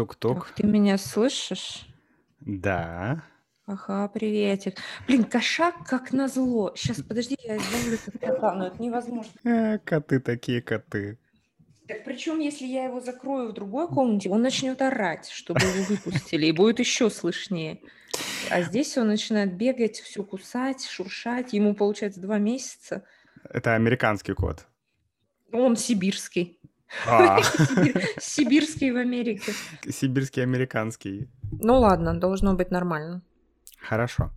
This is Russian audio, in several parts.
Тук-тук. Ты меня слышишь? Да. Ага, приветик. Блин, кошак как назло. Сейчас, подожди, я от кота, но это невозможно. Э, коты такие коты. Так причем, если я его закрою в другой комнате, он начнет орать, чтобы его выпустили, и будет еще слышнее. А здесь он начинает бегать, все кусать, шуршать. Ему, получается, два месяца. Это американский кот. Он сибирский. А, Сибир- Сибирский в Америке. сибирский американский. Ну ладно, должно быть нормально. Хорошо.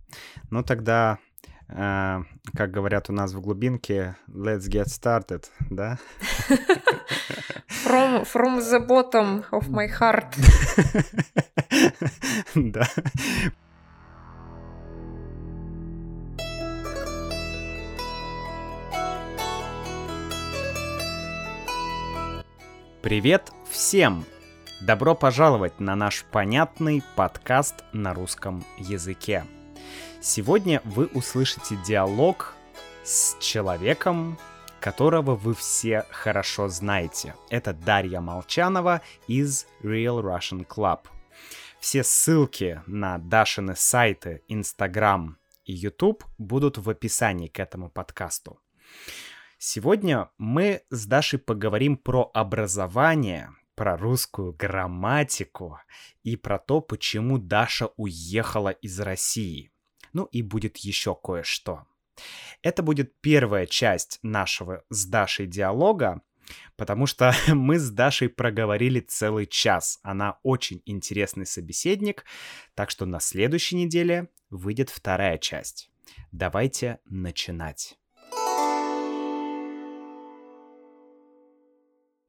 Ну тогда, э, как говорят у нас в глубинке, let's get started, да? From, from the bottom of my heart. Да. Привет всем! Добро пожаловать на наш понятный подкаст на русском языке. Сегодня вы услышите диалог с человеком, которого вы все хорошо знаете. Это Дарья Молчанова из Real Russian Club. Все ссылки на Дашины сайты, Инстаграм и YouTube будут в описании к этому подкасту. Сегодня мы с Дашей поговорим про образование, про русскую грамматику и про то, почему Даша уехала из России. Ну и будет еще кое-что. Это будет первая часть нашего с Дашей диалога, потому что мы с Дашей проговорили целый час. Она очень интересный собеседник, так что на следующей неделе выйдет вторая часть. Давайте начинать.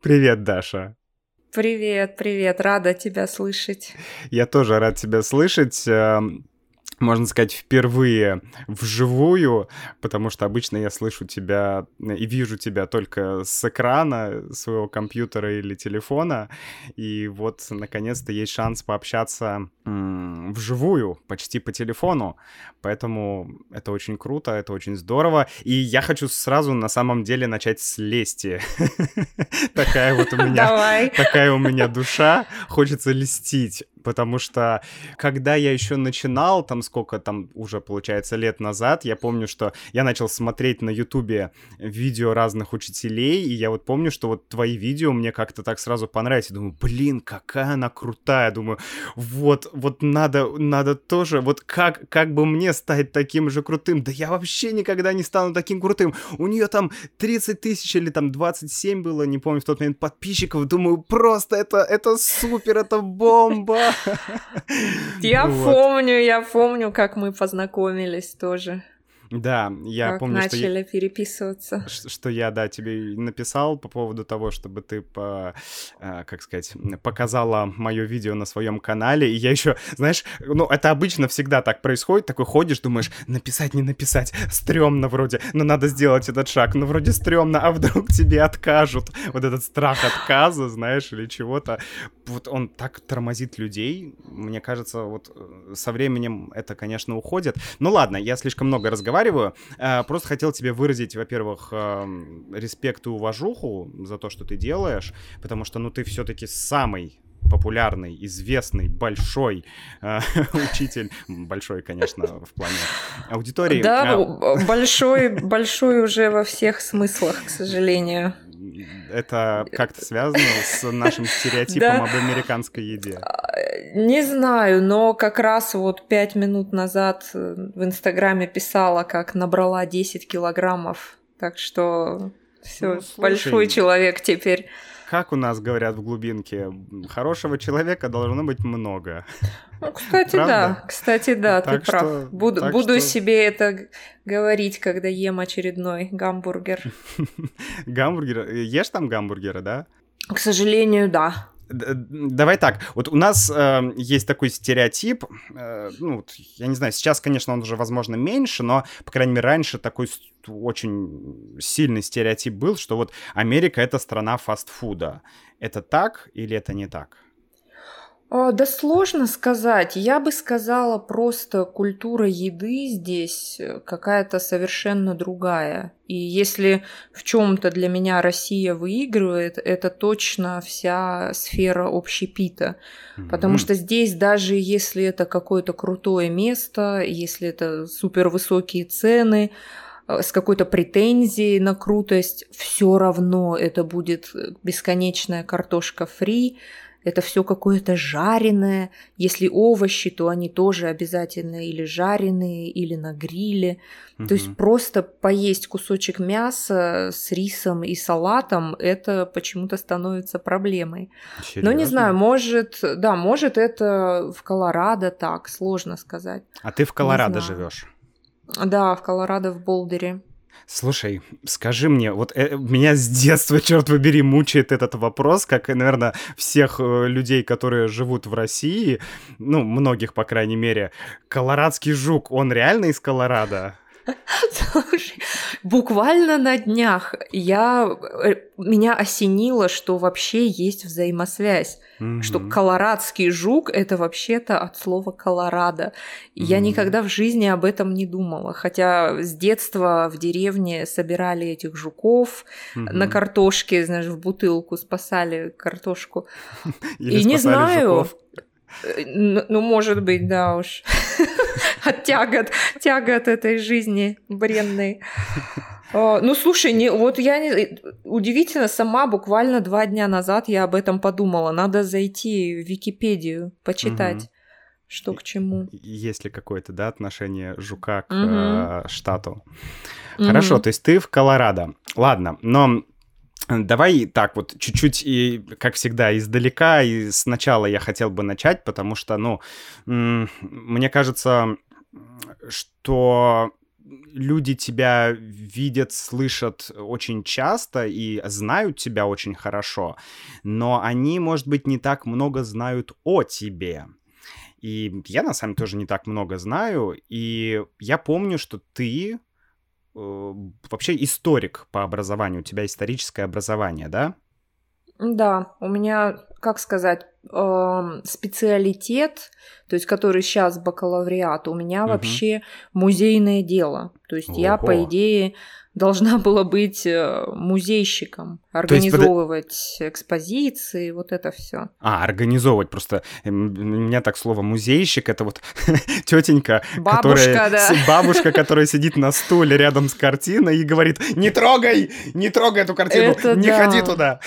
Привет, Даша. Привет, привет, рада тебя слышать. Я тоже рад тебя слышать. эм, Можно сказать, впервые вживую, потому что обычно я слышу тебя и вижу тебя только с экрана своего компьютера или телефона. И вот, наконец-то, есть шанс пообщаться вживую, почти по телефону. Поэтому это очень круто, это очень здорово. И я хочу сразу на самом деле начать с лести. Такая вот у меня такая у меня душа, хочется листить, потому что когда я еще начинал, там сколько там уже получается лет назад, я помню, что я начал смотреть на ютубе видео разных учителей, и я вот помню, что вот твои видео мне как-то так сразу понравились, я думаю, блин, какая она крутая, думаю, вот, вот надо, надо тоже, вот как, как бы мне стать таким же крутым, да я вообще никогда не стану таким крутым, у нее там 30 тысяч или там 27 было, не помню, в тот момент подписчиков, думаю, просто это, это супер, это бомба. Я помню, я помню, как мы познакомились тоже. Да, я как помню, что я, начали переписываться. что я, да, тебе написал по поводу того, чтобы ты, по, э, как сказать, показала мое видео на своем канале. И я еще, знаешь, ну, это обычно всегда так происходит. Такой ходишь, думаешь, написать, не написать. Стрёмно вроде, но надо сделать этот шаг. Ну, вроде стрёмно, а вдруг тебе откажут. Вот этот страх отказа, знаешь, или чего-то. Вот он так тормозит людей. Мне кажется, вот э, со временем это, конечно, уходит. Ну ладно, я слишком много разговариваю. Э, Просто хотел тебе выразить, во-первых, эм, респект и уважуху за то, что ты делаешь, потому что, ну, ты все-таки самый популярный, известный, большой э, учитель, большой, конечно, в плане аудитории. Да, б- большой, большой уже во всех смыслах, к сожалению. Это как-то связано с нашим стереотипом об американской еде. Не знаю, но как раз вот пять минут назад э, в Инстаграме писала, как набрала 10 килограммов. Так что все, Ну, слушай. большой человек теперь. Как у нас говорят в глубинке, хорошего человека должно быть много. Ну, кстати, Правда? да. Кстати, да, Так ты прав. что- буду так буду что- себе это говорить, когда ем очередной гамбургер. Гамбургер, ешь там гамбургеры, да? К сожалению, да. Д- Давай так, вот у нас э, есть такой стереотип, э, ну, вот, я не знаю, сейчас, конечно, он уже, возможно, меньше, но, по крайней мере, раньше такой очень сильный стереотип был, что вот Америка — это страна фастфуда. Это так или это не так? А, да сложно сказать. Я бы сказала, просто культура еды здесь э, какая-то совершенно другая. И если в чем-то для меня Россия выигрывает, это точно вся сфера общепита. Mm-hmm. Потому что здесь даже если это какое-то крутое место, если это супервысокие цены, э, с какой-то претензией на крутость, все равно это будет бесконечная картошка фри, это все какое-то жареное. Если овощи, то они тоже обязательно или жареные, или на гриле. Угу. То есть просто поесть кусочек мяса с рисом и салатом, это почему-то становится проблемой. Серьезно? Но не знаю, может, да, может это в Колорадо так, сложно сказать. А ты в Колорадо живешь? Да, в Колорадо, в Болдере. Слушай, скажи мне, вот э, меня с детства, черт побери, мучает этот вопрос, как, наверное, всех э, людей, которые живут в России, ну, многих, по крайней мере, колорадский жук, он реально из Колорадо? Слушай, буквально на днях я, э, меня осенило, что вообще есть взаимосвязь, mm-hmm. что колорадский жук это вообще-то от слова Колорадо. Mm-hmm. Я никогда в жизни об этом не думала, хотя с детства в деревне собирали этих жуков mm-hmm. на картошке, знаешь, в бутылку спасали картошку. И не знаю. Э, ну, может быть, да уж. От тягот, тягот этой жизни бренной. А, ну, слушай, не, вот я не, удивительно, сама буквально два дня назад я об этом подумала. Надо зайти в Википедию, почитать, угу. что к чему. Есть ли какое-то, да, отношение жука к угу. э, штату? Угу. Хорошо, то есть ты в Колорадо. Ладно, но Давай так вот чуть-чуть и, как всегда, издалека, и сначала я хотел бы начать, потому что, ну, мне кажется, что люди тебя видят, слышат очень часто и знают тебя очень хорошо, но они, может быть, не так много знают о тебе. И я, на самом деле, тоже не так много знаю, и я помню, что ты Э, вообще историк по образованию, у тебя историческое образование, да? Да, у меня, как сказать, э, специалитет, то есть который сейчас бакалавриат, у меня угу. вообще музейное дело. То есть Ого. я, по идее, должна была быть э, музейщиком, организовывать есть, экспозиции, вот это все. А, организовывать просто. У меня так слово музейщик это вот тетенька, бабушка, которая, да. бабушка, которая сидит на стуле рядом с картиной и говорит: не трогай, не трогай эту картину, это не да. ходи туда.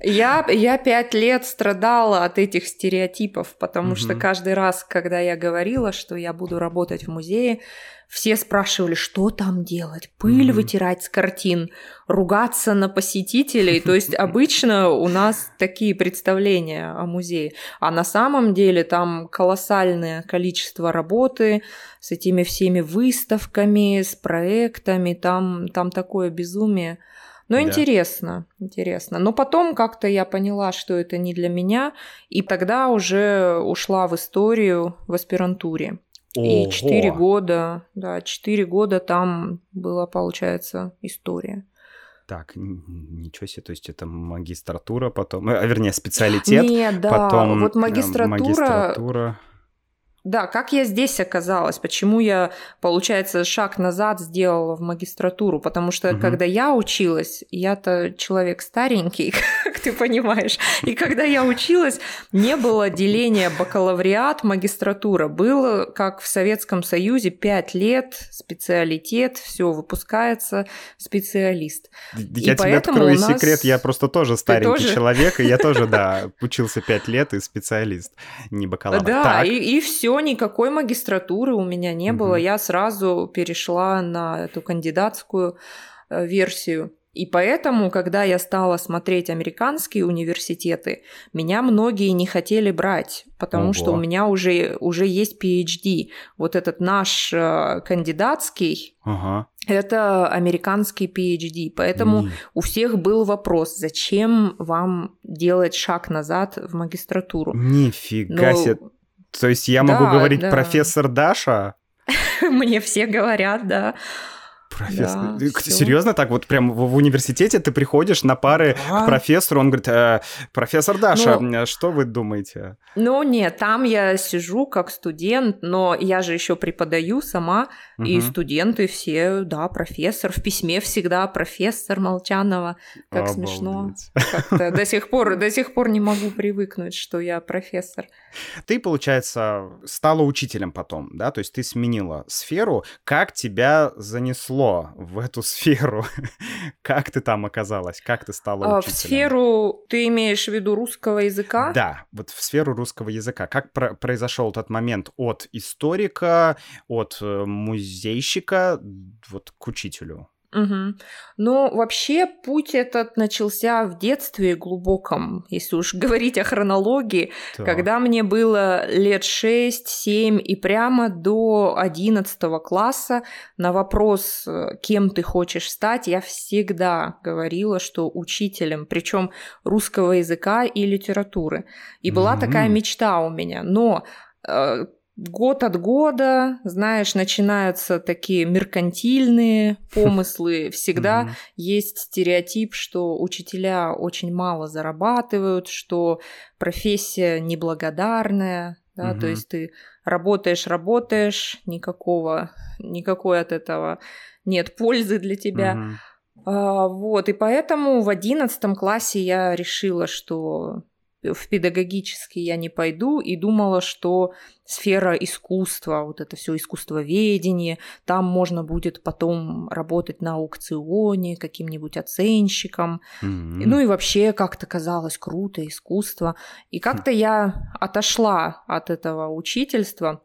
Я я пять лет страдала от этих стереотипов, потому угу. что каждый раз, когда я говорила, что я буду работать в музее, все спрашивали, что там делать, пыль mm-hmm. вытирать с картин, ругаться на посетителей. То есть обычно у нас такие представления о музее. А на самом деле там колоссальное количество работы с этими всеми выставками, с проектами. Там, там такое безумие. Но да. интересно, интересно. Но потом как-то я поняла, что это не для меня, и тогда уже ушла в историю в аспирантуре. И четыре года, да, четыре года там была, получается, история. Так, ничего себе, то есть это магистратура потом, э, вернее, специалитет, Нет, да, потом вот магистратура, магистратура да, как я здесь оказалась? Почему я, получается, шаг назад сделала в магистратуру? Потому что угу. когда я училась, я-то человек старенький, как ты понимаешь. И когда я училась, не было деления бакалавриат, магистратура. Было, как в Советском Союзе, пять лет, специалитет, все выпускается специалист. Я и тебе открою нас... секрет, я просто тоже старенький тоже? человек, и я тоже, да, учился пять лет и специалист, не бакалавр. Да, и, и все никакой магистратуры у меня не угу. было. Я сразу перешла на эту кандидатскую э, версию. И поэтому, когда я стала смотреть американские университеты, меня многие не хотели брать, потому Ого. что у меня уже, уже есть PhD. Вот этот наш э, кандидатский, ага. это американский PhD. Поэтому mm. у всех был вопрос, зачем вам делать шаг назад в магистратуру? Нифига Но... себе. То есть я могу да, говорить да. профессор Даша? Мне все говорят, да. Профессор. Да, Серьезно так? Вот прям в, университете ты приходишь на пары да. к профессору, он говорит, э, профессор Даша, ну, что вы думаете? Ну нет, там я сижу как студент, но я же еще преподаю сама, угу. и студенты все, да, профессор, в письме всегда профессор Молчанова, как Обалдеть. смешно. Как-то до сих пор, до сих пор не могу привыкнуть, что я профессор. Ты, получается, стала учителем потом, да? То есть ты сменила сферу. Как тебя занесло в эту сферу? как ты там оказалась? Как ты стала а, учителем? В сферу ты имеешь в виду русского языка? Да, вот в сферу русского языка. Как про- произошел тот момент от историка, от э, музейщика вот к учителю? Угу. Ну, вообще, путь этот начался в детстве глубоком, если уж говорить о хронологии, так. когда мне было лет 6-7 и прямо до 11 класса на вопрос, э, кем ты хочешь стать, я всегда говорила, что учителем, причем русского языка и литературы. И была mm такая мечта у меня. Но э, год от года, знаешь, начинаются такие меркантильные помыслы. Всегда есть стереотип, что учителя очень мало зарабатывают, что профессия неблагодарная, да, то есть ты работаешь, работаешь, никакого, никакой от этого нет пользы для тебя. А, вот, и поэтому в одиннадцатом классе я решила, что в педагогический я не пойду и думала, что сфера искусства, вот это все искусствоведение, там можно будет потом работать на аукционе каким-нибудь оценщиком. Mm-hmm. Ну и вообще как-то казалось круто искусство. И как-то я отошла от этого учительства.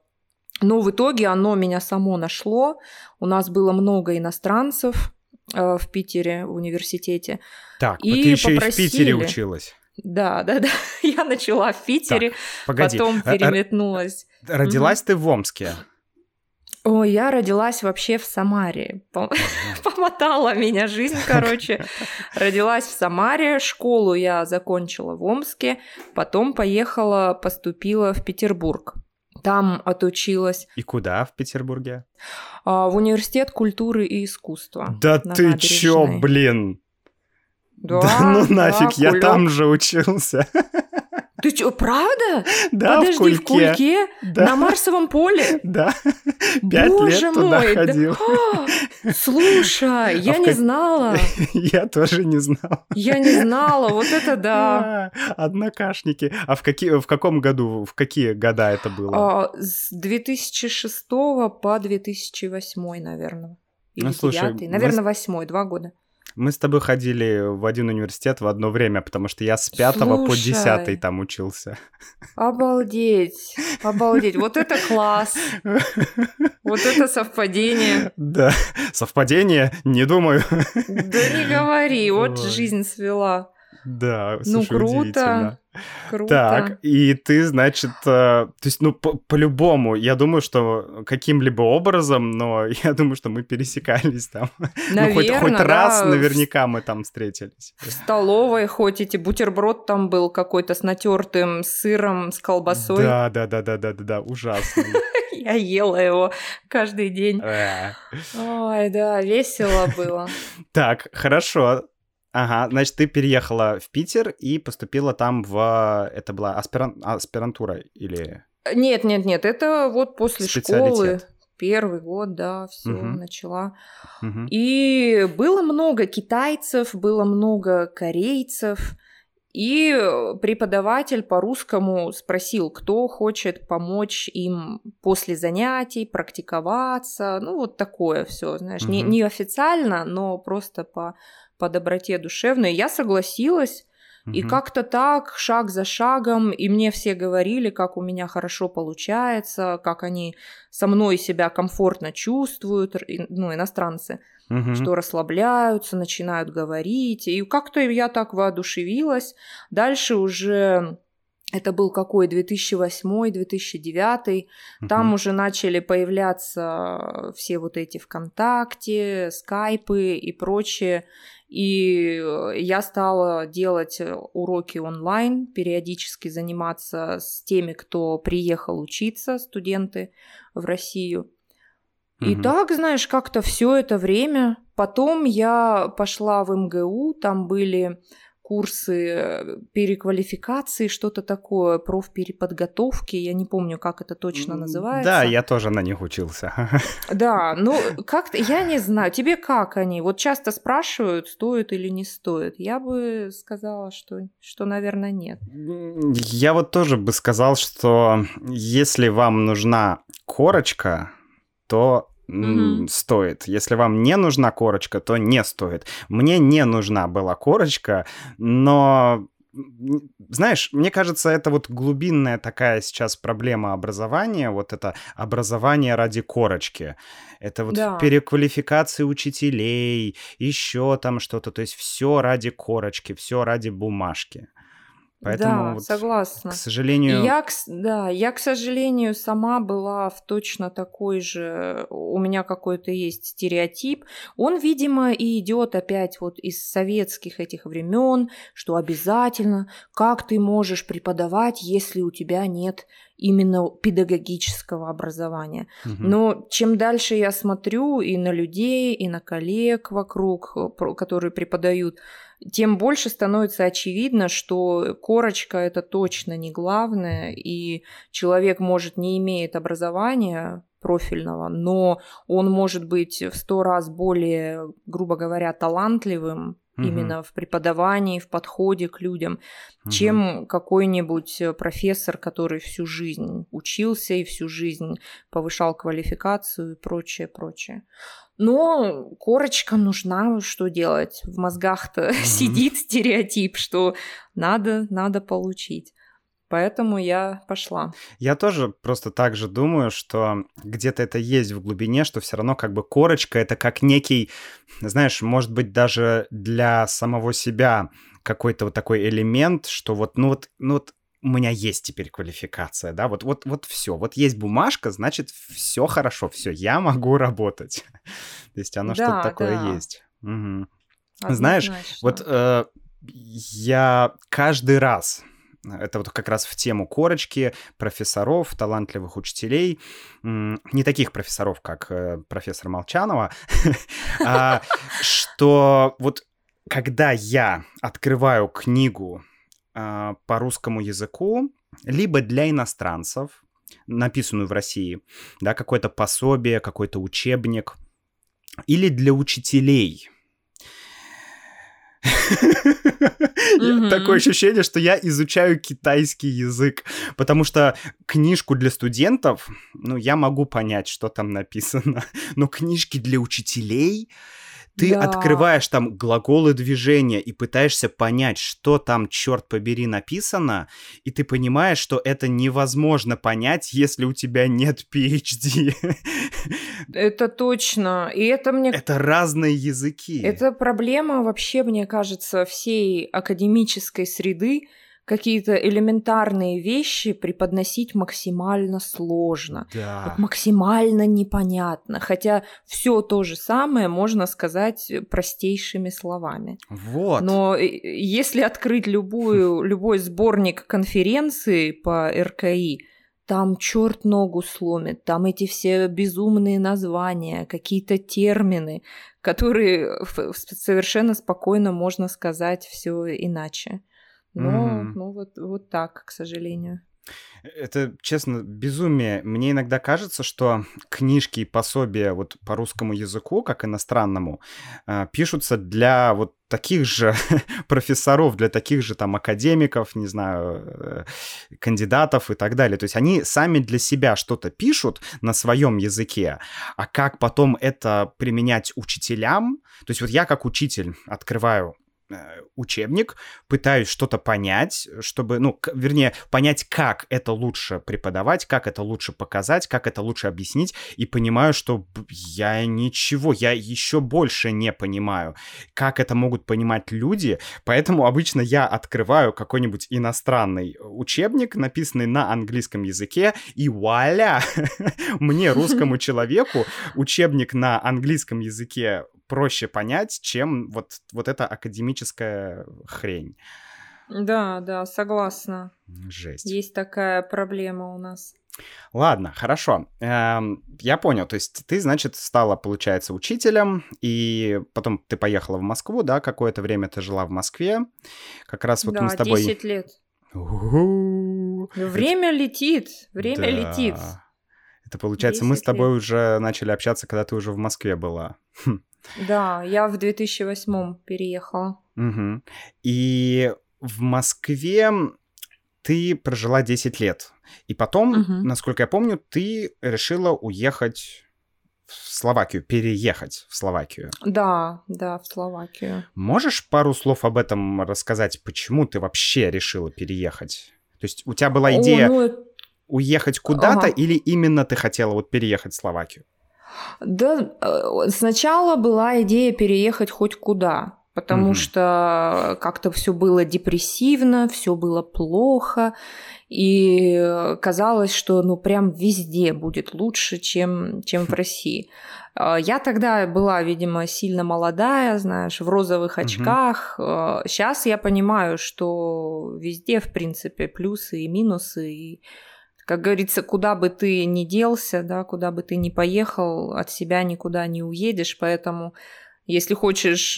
Но в итоге оно меня само нашло. У нас было много иностранцев э, в Питере в университете. Так, и ты еще попросили... и в Питере училась. Да, да, да. Я начала в Питере, так, погоди. потом э, переметнулась. Родилась ты в Омске? О, я родилась вообще в Самаре. Помотала меня жизнь, короче. Родилась в Самаре, школу я закончила в Омске, потом поехала, поступила в Петербург. Там отучилась. И куда в Петербурге? А, в университет культуры и искусства. Да ты чё, блин? Да, да ну нафиг, да, я там же учился. Ты что, правда? Да, Подожди, в Кульке. в Кульке? Да. На Марсовом поле? Да, пять Боже лет туда мой, ходил. Да. А, слушай, я а не как... знала. Я тоже не знал. Я не знала, вот это да. Однокашники. А в, какие, в каком году, в какие года это было? А, с 2006 по 2008, наверное. Или ну, слушай, 9, наверное, восьмой, два года. Мы с тобой ходили в один университет в одно время, потому что я с пятого Слушай, по десятый там учился. Обалдеть, обалдеть, вот это класс, вот это совпадение. Да, совпадение, не думаю. Да не говори, вот жизнь свела. Да, ну, слушай, ну круто. Круто. Так, и ты, значит, э, то есть, ну, по- по-любому, я думаю, что каким-либо образом, но я думаю, что мы пересекались там. Наверное, ну, хоть, хоть да. раз наверняка мы там встретились. В столовой хоть эти бутерброд там был какой-то с натертым сыром, с колбасой. Да, да, да, да, да, да, да, ужасно. Я ела его каждый день. Э. Ой, да, весело было. Так, хорошо. Ага, значит, ты переехала в Питер и поступила там в... Это была аспиран... аспирантура или... Нет, нет, нет, это вот после школы. Первый год, да, все, угу. начала. Угу. И было много китайцев, было много корейцев. И преподаватель по-русскому спросил, кто хочет помочь им после занятий, практиковаться. Ну, вот такое все, знаешь, угу. не, не официально, но просто по по доброте душевной. Я согласилась, угу. и как-то так, шаг за шагом, и мне все говорили, как у меня хорошо получается, как они со мной себя комфортно чувствуют, ну, иностранцы, угу. что расслабляются, начинают говорить. И как-то я так воодушевилась. Дальше уже это был какой 2008-2009, угу. там уже начали появляться все вот эти ВКонтакте, скайпы и прочее. И э, я стала делать э, уроки онлайн, периодически заниматься с теми, кто приехал учиться, студенты в Россию. И Мгм. так, знаешь, как-то все это время. Потом я пошла в МГУ, там были курсы э, переквалификации, что-то такое, профпереподготовки, я не помню, как это точно называется. Да, я тоже на них учился. Да, ну как-то, я не знаю, тебе как они? Вот часто спрашивают, стоит или не стоит. Я бы сказала, что, что наверное, нет. Я вот тоже бы сказал, что если вам нужна корочка, то Мгм. стоит. Если вам не нужна корочка, то не стоит. Мне не нужна была корочка, но знаешь, мне кажется, это вот глубинная такая сейчас проблема образования, вот это образование ради корочки. Это вот Да. переквалификации учителей, еще там что-то, то есть все ради корочки, все ради бумажки. Поэтому да, вот, согласна. к сожалению, Я, да, я, к сожалению, сама была в точно такой же, у меня какой-то есть стереотип. Он, видимо, и идет опять вот из советских этих времен, что обязательно, как ты можешь преподавать, если у тебя нет именно педагогического образования. мгм, Но чем дальше я смотрю и на людей, и на коллег вокруг, э, которые преподают, тем больше становится очевидно, что корочка это точно не главное, и человек, может, не имеет образования профильного, но он может быть в сто раз более, грубо говоря, талантливым Мгм. именно в преподавании, в подходе к людям, мгм. чем какой-нибудь э, профессор, который всю жизнь учился и всю жизнь повышал квалификацию и прочее, прочее. Но корочка нужна, что делать? В мозгах-то сидит стереотип, что надо, надо получить. Поэтому я пошла. Я тоже просто так же думаю, что где-то это есть в глубине, что все равно как бы корочка это как некий, знаешь, может быть даже для самого себя какой-то вот такой элемент, что вот, ну вот, ну вот у меня есть теперь квалификация, да, вот, вот, вот все, вот есть бумажка, значит все хорошо, все, я могу работать. То есть оно что-то Да, такое да. есть. Мгм. Знаешь. Вот э, я каждый раз, это вот как раз в тему корочки, профессоров, талантливых учителей, не таких профессоров, как э, профессор Молчанова, а что вот когда я открываю книгу а, по русскому языку, либо для иностранцев, написанную в России, да, какое-то пособие, какой-то учебник, или для учителей. Такое ощущение, что я изучаю китайский язык, потому что книжку для студентов, ну, я могу понять, что там написано, но книжки для учителей, ты Да. открываешь там глаголы движения и пытаешься понять, что там, черт побери, написано, и ты понимаешь, что это невозможно понять, если у тебя нет PhD. Это точно. И это мне Это разные языки. Это проблема вообще, мне кажется, всей академической среды. Какие-то элементарные вещи преподносить максимально сложно. Да. Вот максимально непонятно. Хотя все то же самое можно сказать простейшими словами. Вот. Но если открыть любую, любой сборник конференции по РКИ, там черт ногу сломит, там эти все безумные названия, какие-то термины, которые совершенно спокойно можно сказать все иначе. Но, Мгм. ну вот, вот так, к сожалению. Это, честно, безумие. Мне иногда кажется, что книжки и пособия вот по русскому языку, как иностранному, э, пишутся для вот таких же профессоров, для таких же там академиков, не знаю, э, кандидатов и так далее. То есть они сами для себя что-то пишут на своем языке, а как потом это применять учителям? То есть вот я как учитель открываю учебник, пытаюсь что-то понять, чтобы, ну, вернее, понять, как это лучше преподавать, как это лучше показать, как это лучше объяснить, и понимаю, что я ничего, я еще больше не понимаю, как это могут понимать люди, поэтому обычно я открываю какой-нибудь иностранный учебник, написанный на английском языке, и вуаля! Мне, русскому человеку, учебник на английском языке проще понять, чем вот, вот эта академическая хрень. Да, да, согласна. Жесть. Есть такая проблема у нас. Ладно, хорошо. Эм, я понял. То есть ты, значит, стала, получается, учителем, и потом ты поехала в Москву, да, какое-то время ты жила в Москве. Как раз вот да, мы с тобой... 10 лет. У-у-у. Время летит, время Да. летит. Это получается, мы с 10 тобой лет. уже начали общаться, когда ты уже в Москве была. Хм. Да, я в 2008 переехала. Мгм. И в Москве ты прожила 10 лет. И потом, Мгм. насколько я помню, ты решила уехать в Словакию, переехать в Словакию. Да, да, в Словакию. Можешь пару слов об этом рассказать, почему ты вообще решила переехать? То есть у тебя была идея О, ну, уехать куда-то Ага. или именно ты хотела вот переехать в Словакию? Да, э, сначала была идея переехать хоть куда, потому Мгм. что как-то все было депрессивно, все было плохо, и казалось, что ну прям везде будет лучше, чем, чем в России. Э, Я тогда была, видимо, сильно молодая, знаешь, в розовых очках. Сейчас я понимаю, что везде, в принципе, плюсы и минусы, и как говорится, куда бы ты ни делся, да, куда бы ты ни поехал, от себя никуда не уедешь, поэтому если хочешь,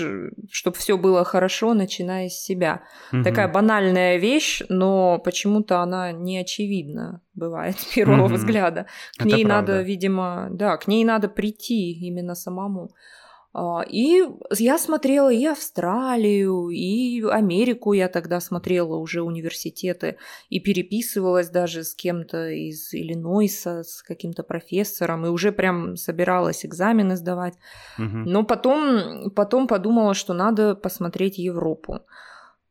чтобы все было хорошо, начинай с себя. Мгм. Такая банальная вещь, но почему-то она не очевидна бывает с первого Мгм. взгляда. К Это ней правда. надо, видимо, да, к ней надо прийти именно самому. А, И я смотрела и Австралию, и Америку я тогда смотрела уже университеты, и переписывалась даже с кем-то из Иллинойса, с каким-то профессором, и уже прям собиралась экзамены сдавать. Мгм. Но потом, потом подумала, что надо посмотреть Европу.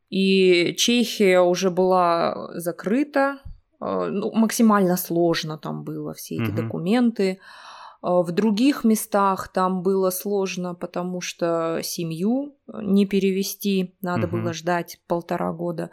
И Чехия уже была закрыта, э, ну, максимально сложно там было все эти Мгм. документы. А В других местах там было сложно, потому что семью не перевести, надо Мгм. было ждать полтора года.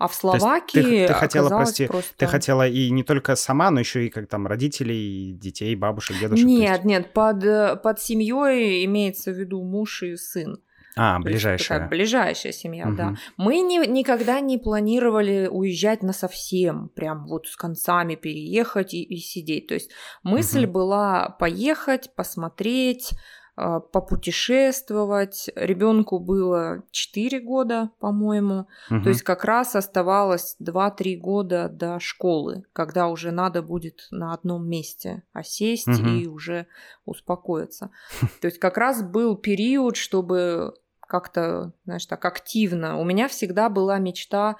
А в есть ты- Словакии ты хотела, прости, просто... Ты хотела и не только сама, но еще и как там родителей, детей, бабушек, дедушек? Нет, есть- нет, под, э, под семьей имеется в виду муж и сын. А, То есть такая ближайшая. ближайшая семья, да. Мгм. Мы не, никогда не планировали уезжать на совсем, прям вот с концами переехать и, и сидеть. То есть мысль Мгм. была поехать, посмотреть, э, попутешествовать. Ребенку было 4 года, по-моему. Мгм. То есть как раз оставалось 2-3 года до школы, когда уже надо будет на одном месте осесть Мгм. и уже успокоиться. То есть как раз был период, чтобы как-то, знаешь, так активно. У меня всегда была мечта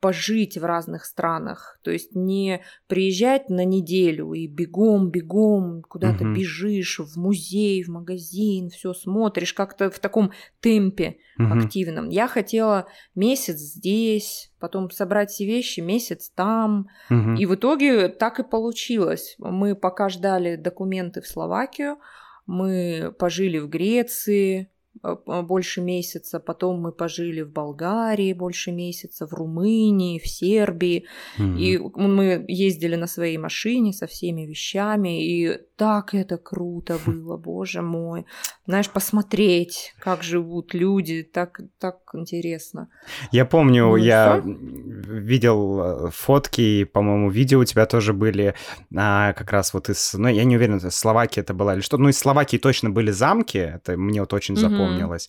пожить в разных странах. То есть не приезжать на неделю и бегом, бегом, куда-то Мгм. бежишь в музей, в магазин, все смотришь, как-то в таком темпе Мгм. активном. Я хотела месяц здесь, потом собрать все вещи, месяц там. Мгм. И в итоге так и получилось. Мы пока ждали документы в Словакию, мы пожили в Греции больше месяца, потом мы пожили в Болгарии больше месяца, в Румынии, в Сербии. Мгм. И мы ездили на своей машине со всеми вещами, и так это круто было, боже мой. Знаешь, посмотреть, как живут люди, так, так интересно. Я помню, Ну я всё. видел э, фотки, и, по-моему, видео у тебя тоже были а, как раз вот из... Ну, я не уверен, из Словакии это было или что. Ну, из Словакии точно были замки, это мне вот очень Мгм. запомнилось.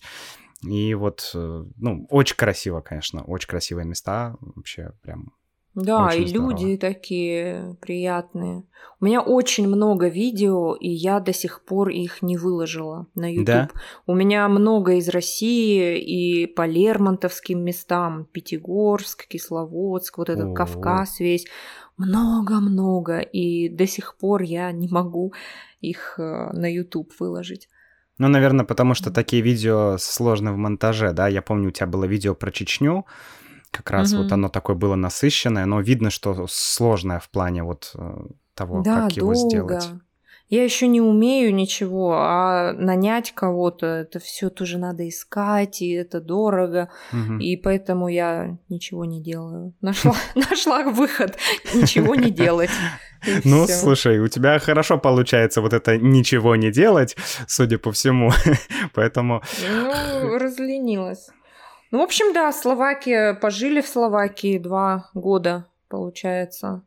И вот, э, ну, очень красиво, конечно, очень красивые места, вообще прям... Да, Очень и здорово. люди такие приятные. У меня очень много видео, и я до сих пор их не выложила на YouTube. Да? У меня много из России и по Лермонтовским местам, Пятигорск, Кисловодск, вот этот О. Кавказ весь. Много-много, и до сих пор я не могу их э, на YouTube выложить. Ну, наверное, потому что такие видео сложны в монтаже, да? Я помню, у тебя было видео про Чечню, как раз Мгм. вот оно такое было насыщенное, но видно, что сложное в плане вот э, того, да, как его долго. сделать. Я еще не умею ничего, а нанять кого-то, это все тоже надо искать, и это дорого. Мгм. И поэтому я ничего не делаю. Нашла, нашла выход ничего не делать. Ну, всё. слушай, у тебя хорошо получается вот это ничего не делать, судя по всему. Поэтому, Ну, разленилась. Ну, в общем, да, Словакия, пожили в Словакии два года, получается.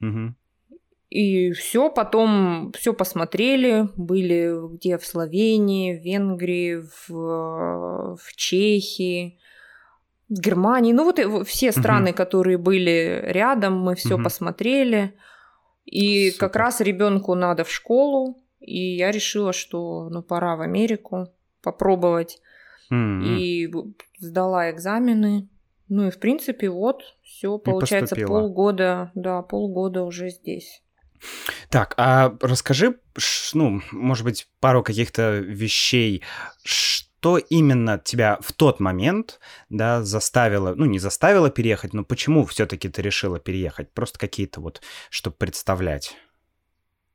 мгм. И все, потом все посмотрели, были где в Словении, в Венгрии, в, в Чехии, в Германии. Ну вот все страны, угу. которые были рядом, мы все угу. посмотрели. И Супер. как раз ребенку надо в школу, и я решила, что ну пора в Америку попробовать. Mm-hmm. И сдала экзамены. Ну и в принципе вот все получается полгода, да, полгода уже здесь. Так, а расскажи, ну, может быть, пару каких-то вещей, что именно тебя в тот момент, да, заставило, ну, не заставило переехать, но почему все-таки ты решила переехать? Просто какие-то вот, чтобы представлять.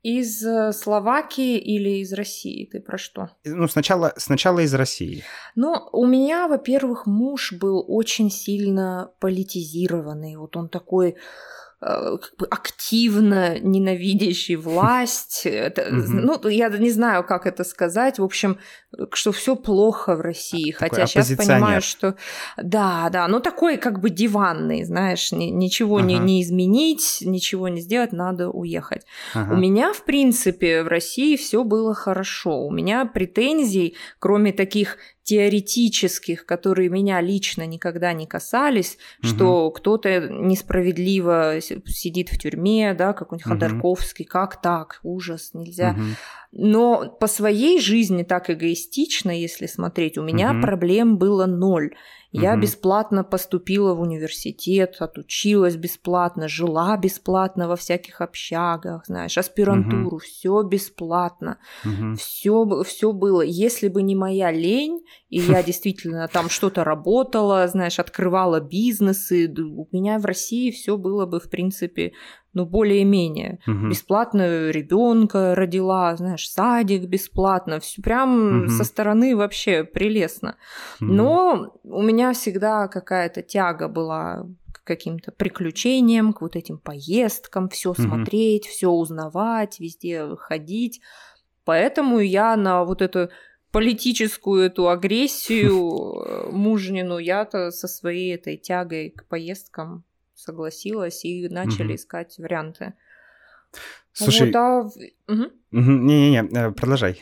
Из э, Словакии или из России? Ты про что? Ну, сначала, сначала из России. Ну, у меня, во-первых, муж был очень сильно политизированный. Вот он такой как бы активно ненавидящий власть. Это, ну, я не знаю, как это сказать. В общем, что все плохо в России. Такой Хотя сейчас понимаю, что да, да, ну такой как бы диванный, знаешь, ничего ага. не, не изменить, ничего не сделать, надо уехать. Ага. У меня, в принципе, в России все было хорошо. У меня претензий, кроме таких теоретических, которые меня лично никогда не касались, угу. что кто-то несправедливо сидит в тюрьме, да, какой-нибудь угу. Ходорковский, как так, ужас, нельзя. Угу. Но по своей жизни так эгоистично, если смотреть, у меня угу. проблем было ноль. Я угу. бесплатно поступила в университет, отучилась бесплатно, жила бесплатно во всяких общагах, знаешь, аспирантуру, угу. все бесплатно, угу. все, все было. Если бы не моя лень, и я действительно там что-то работала, знаешь, открывала бизнесы, у меня в России все было бы, в принципе, ну, более-менее. Угу. Бесплатно ребенка родила, знаешь, садик бесплатно, все прям угу. со стороны вообще прелестно. Угу. Но у меня всегда какая-то тяга была к каким-то приключениям, к вот этим поездкам, все угу. смотреть, все узнавать, везде ходить. Поэтому я на вот эту политическую эту агрессию э, мужнину я-то со своей этой тягой к поездкам согласилась и начали угу. искать варианты. Слушай, вот, а... угу. не-не-не, э, продолжай.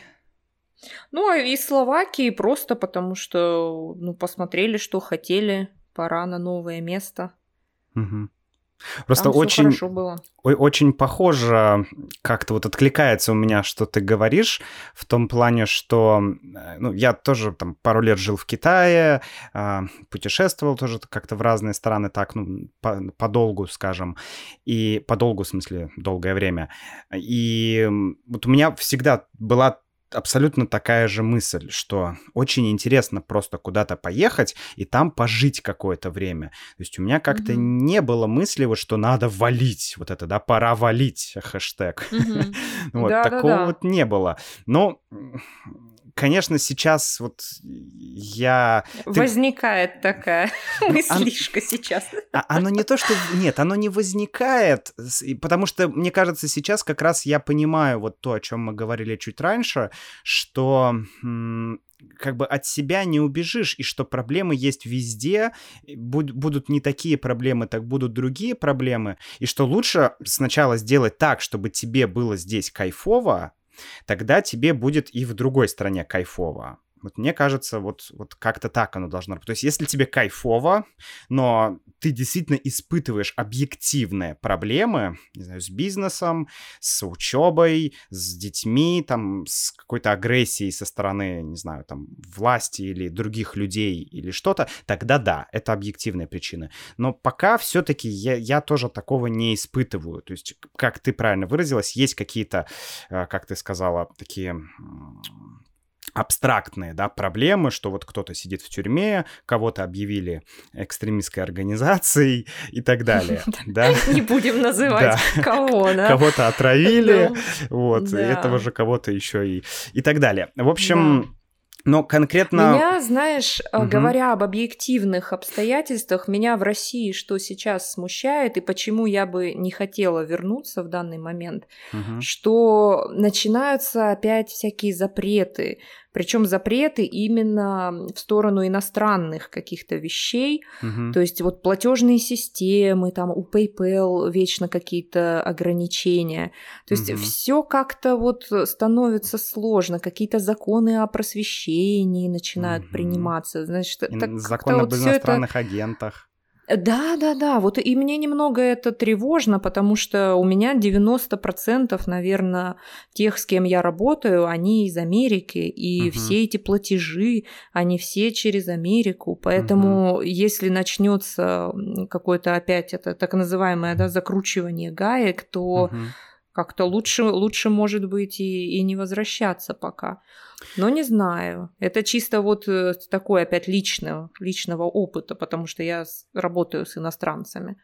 Ну, а из Словакии просто потому, что ну, посмотрели, что хотели, пора на новое место. Угу. Просто очень, было. очень похоже, как-то вот откликается у меня, что ты говоришь, в том плане, что э, ну, я тоже там пару лет жил в Китае, а, путешествовал тоже как-то в разные страны, так, ну, по, подолгу, скажем, и подолгу, в смысле, долгое время. И вот у меня всегда была абсолютно такая же мысль, что очень интересно просто куда-то поехать и там пожить какое-то время. То есть у меня как-то mm-hmm. не было мысли, вот, что надо валить, вот это, да, пора валить, хэштег. Mm-hmm. вот, да, такого да, да. вот не было. Но конечно, сейчас вот я... Возникает ты... такая ну, мыслишка сейчас. А, оно не то, что... Нет, оно не возникает, потому что, мне кажется, сейчас как раз я понимаю вот то, о чем мы говорили чуть раньше, что как бы от себя не убежишь, и что проблемы есть везде, буд- будут не такие проблемы, так будут другие проблемы, и что лучше сначала сделать так, чтобы тебе было здесь кайфово, тогда тебе будет и в другой стране кайфово. Вот мне кажется, вот, вот как-то так оно должно быть. То есть если тебе кайфово, но ты действительно испытываешь объективные проблемы, не знаю, с бизнесом, с учебой, с детьми, там, с какой-то агрессией со стороны, не знаю, там, власти или других людей или что-то, тогда да, это объективные причины. Но пока все-таки я, я тоже такого не испытываю. То есть, как ты правильно выразилась, есть какие-то, э, как ты сказала, такие абстрактные да, проблемы, что вот кто-то сидит в тюрьме, кого-то объявили экстремистской организацией и так далее. Да? Не будем называть кого, да? Кого-то отравили, вот, этого же кого-то еще и, и так далее. В общем, но конкретно... Меня, знаешь, угу. говоря об объективных обстоятельствах, меня в России что сейчас смущает и почему я бы не хотела вернуться в данный момент, угу. что начинаются опять всякие запреты, Причем запреты именно в сторону иностранных каких-то вещей. Мгм. То есть вот платежные системы, там у PayPal вечно какие-то ограничения. То есть Мгм. все как-то вот становится сложно. Какие-то законы о просвещении начинают Мгм. приниматься. Значит, так как-то Закон вот об всё это- иностранных агентах. Да, да, да. Вот и мне немного это тревожно, потому что у меня 90%, наверное, тех, с кем я работаю, они из Америки, и Мгм. все эти платежи, они все через Америку. Поэтому, если начнется какое-то опять это так называемое да, закручивание гаек, то Мгм. как-то лучше, лучше может быть, и, и не возвращаться пока. Но не знаю. Это чисто вот э, такой опять личного, личного опыта, потому что я работаю с иностранцами.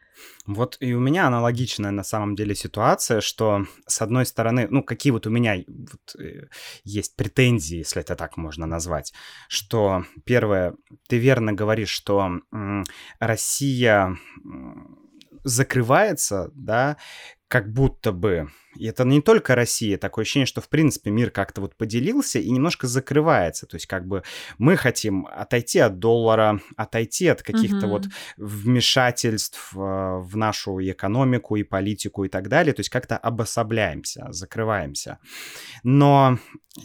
Вот и у меня аналогичная на самом деле ситуация, что с одной стороны, ну какие вот у меня вот, э, есть претензии, если это так можно назвать, что первое, ты верно говоришь, что Россия закрывается, да, как будто бы. И это не только Россия, такое ощущение, что в принципе мир как-то вот поделился и немножко закрывается. То есть как бы мы хотим отойти от доллара, отойти от каких-то Мгм. вот вмешательств э, в нашу экономику и политику и так далее, то есть как-то обособляемся, закрываемся. Но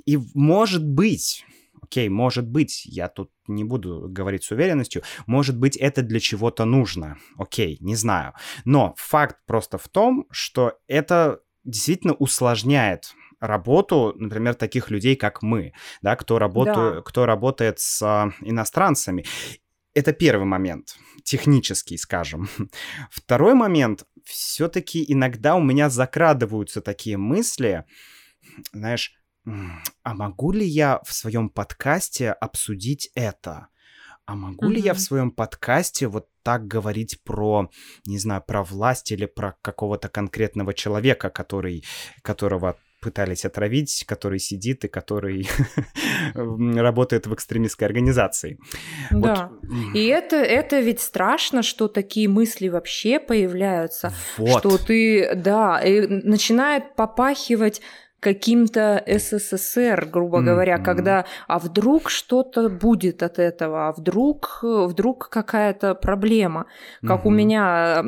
и может быть, окей, может быть, я тут не буду говорить с уверенностью, может быть, это для чего-то нужно, окей, не знаю. Но факт просто в том, что это действительно усложняет работу, например, таких людей, как мы, да, кто, работаю, Да. кто работает с а, иностранцами. Это первый момент, технический, скажем. Второй момент, все-таки иногда у меня закрадываются такие мысли, знаешь, «М, а могу ли я в своем подкасте обсудить это? А могу ли я в своем подкасте вот так говорить про, не знаю, про власть или про какого-то конкретного человека, который, которого пытались отравить, который сидит и который работает в экстремистской организации. Вот, Да. м, И это, это ведь страшно, что такие мысли вообще появляются, вот. что ты, да, и начинает попахивать каким-то СССР, грубо говоря, Мгм. когда а вдруг что-то будет от этого, а вдруг, вдруг какая-то проблема. Как у Мгм. меня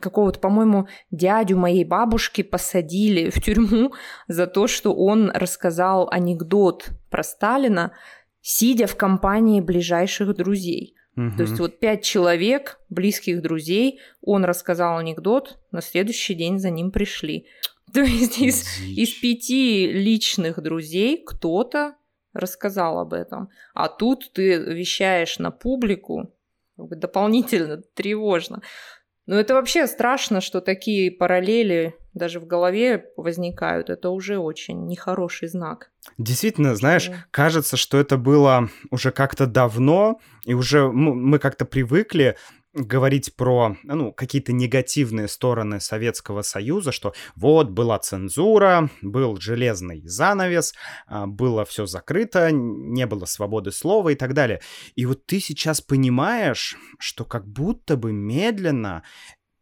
какого-то, по-моему, дядю моей бабушки посадили в тюрьму за то, что он рассказал анекдот про Сталина, сидя в компании ближайших друзей. То есть вот пять человек, близких друзей, он рассказал анекдот, на следующий день за ним пришли. То есть из, из пяти личных друзей кто-то рассказал об этом. А тут ты вещаешь на публику, дополнительно тревожно. Но это вообще страшно, что такие параллели даже в голове возникают. Это уже очень нехороший знак. Действительно, знаешь, Да. кажется, что это было уже как-то давно, и уже ну, мы как-то привыкли говорить про ну, какие-то негативные стороны Советского Союза, что вот была цензура, был железный занавес, а, было все закрыто, не было свободы слова и так далее. И вот ты сейчас понимаешь, что как будто бы медленно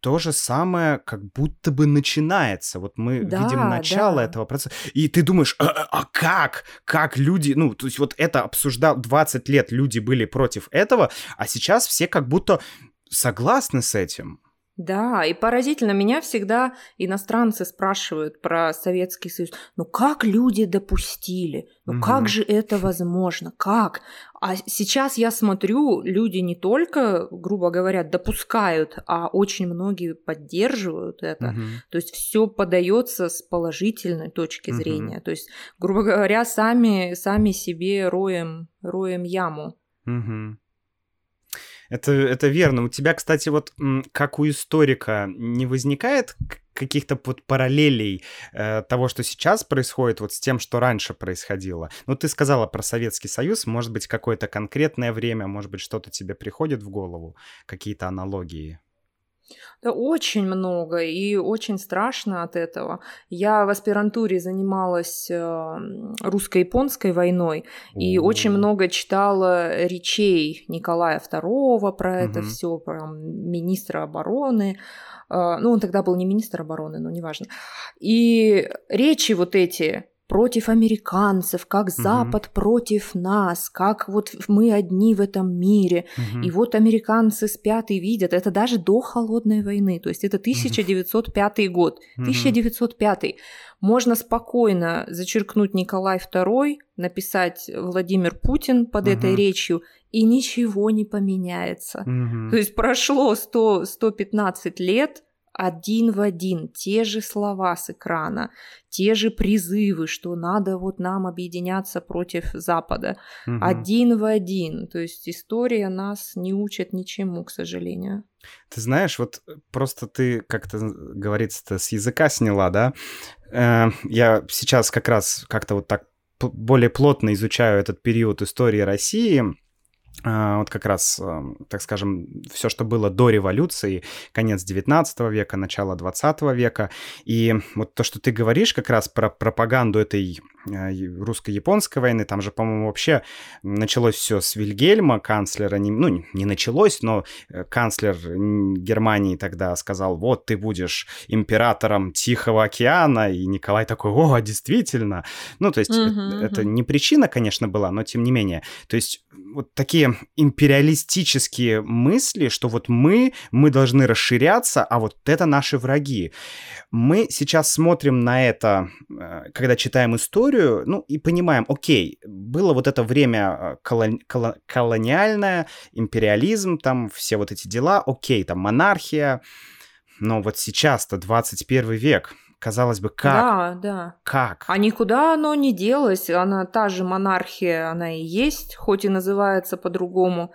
то же самое как будто бы начинается. Вот мы Да, видим начало да. этого процесса. И ты думаешь, а, а- а как? Как люди... Ну, то есть вот это обсуждал 20 лет люди были против этого, а сейчас все как будто согласны с этим. Да, и поразительно, меня всегда иностранцы спрашивают про Советский Союз. Ну как люди допустили? Ну Мгм. как же это возможно? Как? А сейчас я смотрю, люди не только, грубо говоря, допускают, а очень многие поддерживают это. Мгм. То есть все подается с положительной точки Мгм. зрения. То есть, грубо говоря, сами, сами себе роем, роем яму. Мгм. Это, это верно. У тебя, кстати, вот как у историка не возникает каких-то вот параллелей э, того, что сейчас происходит, вот с тем, что раньше происходило? Ну, ты сказала про Советский Союз, может быть, какое-то конкретное время, может быть, что-то тебе приходит в голову, какие-то аналогии? Да очень много и очень страшно от этого. Я в аспирантуре занималась э, русско-японской войной и О. очень много читала речей Николая II про это Мгм. все, про министра обороны. Э, Ну, он тогда был не министр обороны, но неважно. И речи вот эти против американцев, как угу. Запад против нас, как вот мы одни в этом мире. Угу. И вот американцы спят и видят. Это даже до холодной войны. То есть это 1905 угу. год. 1905. Можно спокойно зачеркнуть Николай II, написать Владимир Путин под угу. этой речью, и ничего не поменяется. Угу. То есть прошло 100, 115 лет, один в один те же слова с экрана, те же призывы, что надо вот нам объединяться против Запада. Угу. Один в один. То есть история нас не учит ничему, к сожалению. Ты знаешь, вот просто ты, как-то говорится, с языка сняла, да? Э, я сейчас как раз как-то вот так более плотно изучаю этот период истории России, вот как раз, так скажем, все, что было до революции, конец 19 века, начало 20 века. И вот то, что ты говоришь как раз про пропаганду этой а, русско-японской войны, там же, по-моему, вообще началось все с Вильгельма, канцлера, не, ну, не началось, но э, канцлер Германии тогда сказал, вот ты будешь императором Тихого океана, и Николай такой, о, действительно. Ну, то есть uh-huh, это, это не причина, конечно, была, но тем не менее. То есть вот такие империалистические мысли, что вот мы, мы должны расширяться, а вот это наши враги. Мы сейчас смотрим на это, э, когда читаем историю, ну и понимаем, окей, было вот это время э, колони- коло- колониальное, империализм, там все вот эти дела, окей, там монархия, но вот сейчас-то 21 век, казалось бы, как? Да, да. Как? А никуда оно не делось. Она та же монархия, она и есть, хоть и называется по-другому.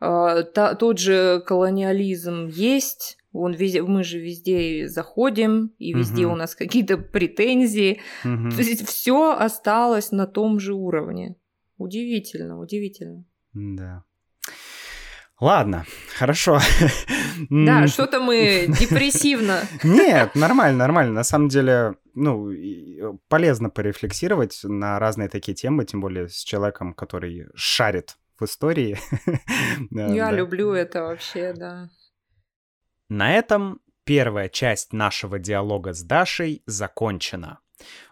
А, та, тот же колониализм есть. Он везде, мы же везде заходим, и везде угу. у нас какие-то претензии. Угу. То есть все осталось на том же уровне. Удивительно, удивительно. Да. Ладно, хорошо. Да, что-то мы депрессивно. Нет, нормально, нормально. На самом деле, ну, полезно порефлексировать на разные такие темы, тем более с человеком, который шарит в истории. Я люблю это вообще, да. На этом первая часть нашего диалога с Дашей закончена.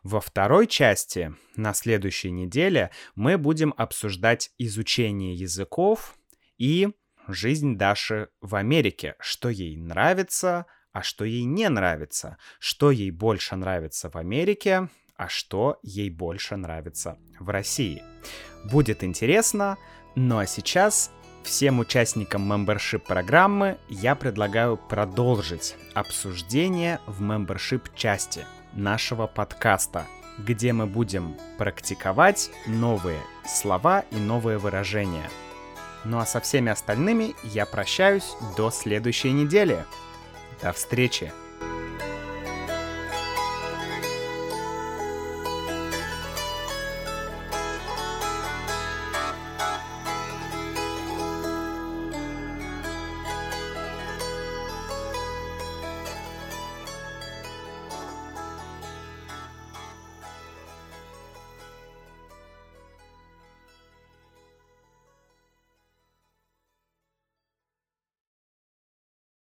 Во второй части, на следующей неделе, мы будем обсуждать изучение языков и жизнь Даши в Америке, что ей нравится, а что ей не нравится, что ей больше нравится в Америке, а что ей больше нравится в России. Будет интересно, ну а сейчас всем участникам мембершип программы я предлагаю продолжить обсуждение в мембершип части нашего подкаста, где мы будем практиковать новые слова и новые выражения – ну а со всеми остальными я прощаюсь до следующей недели. До встречи!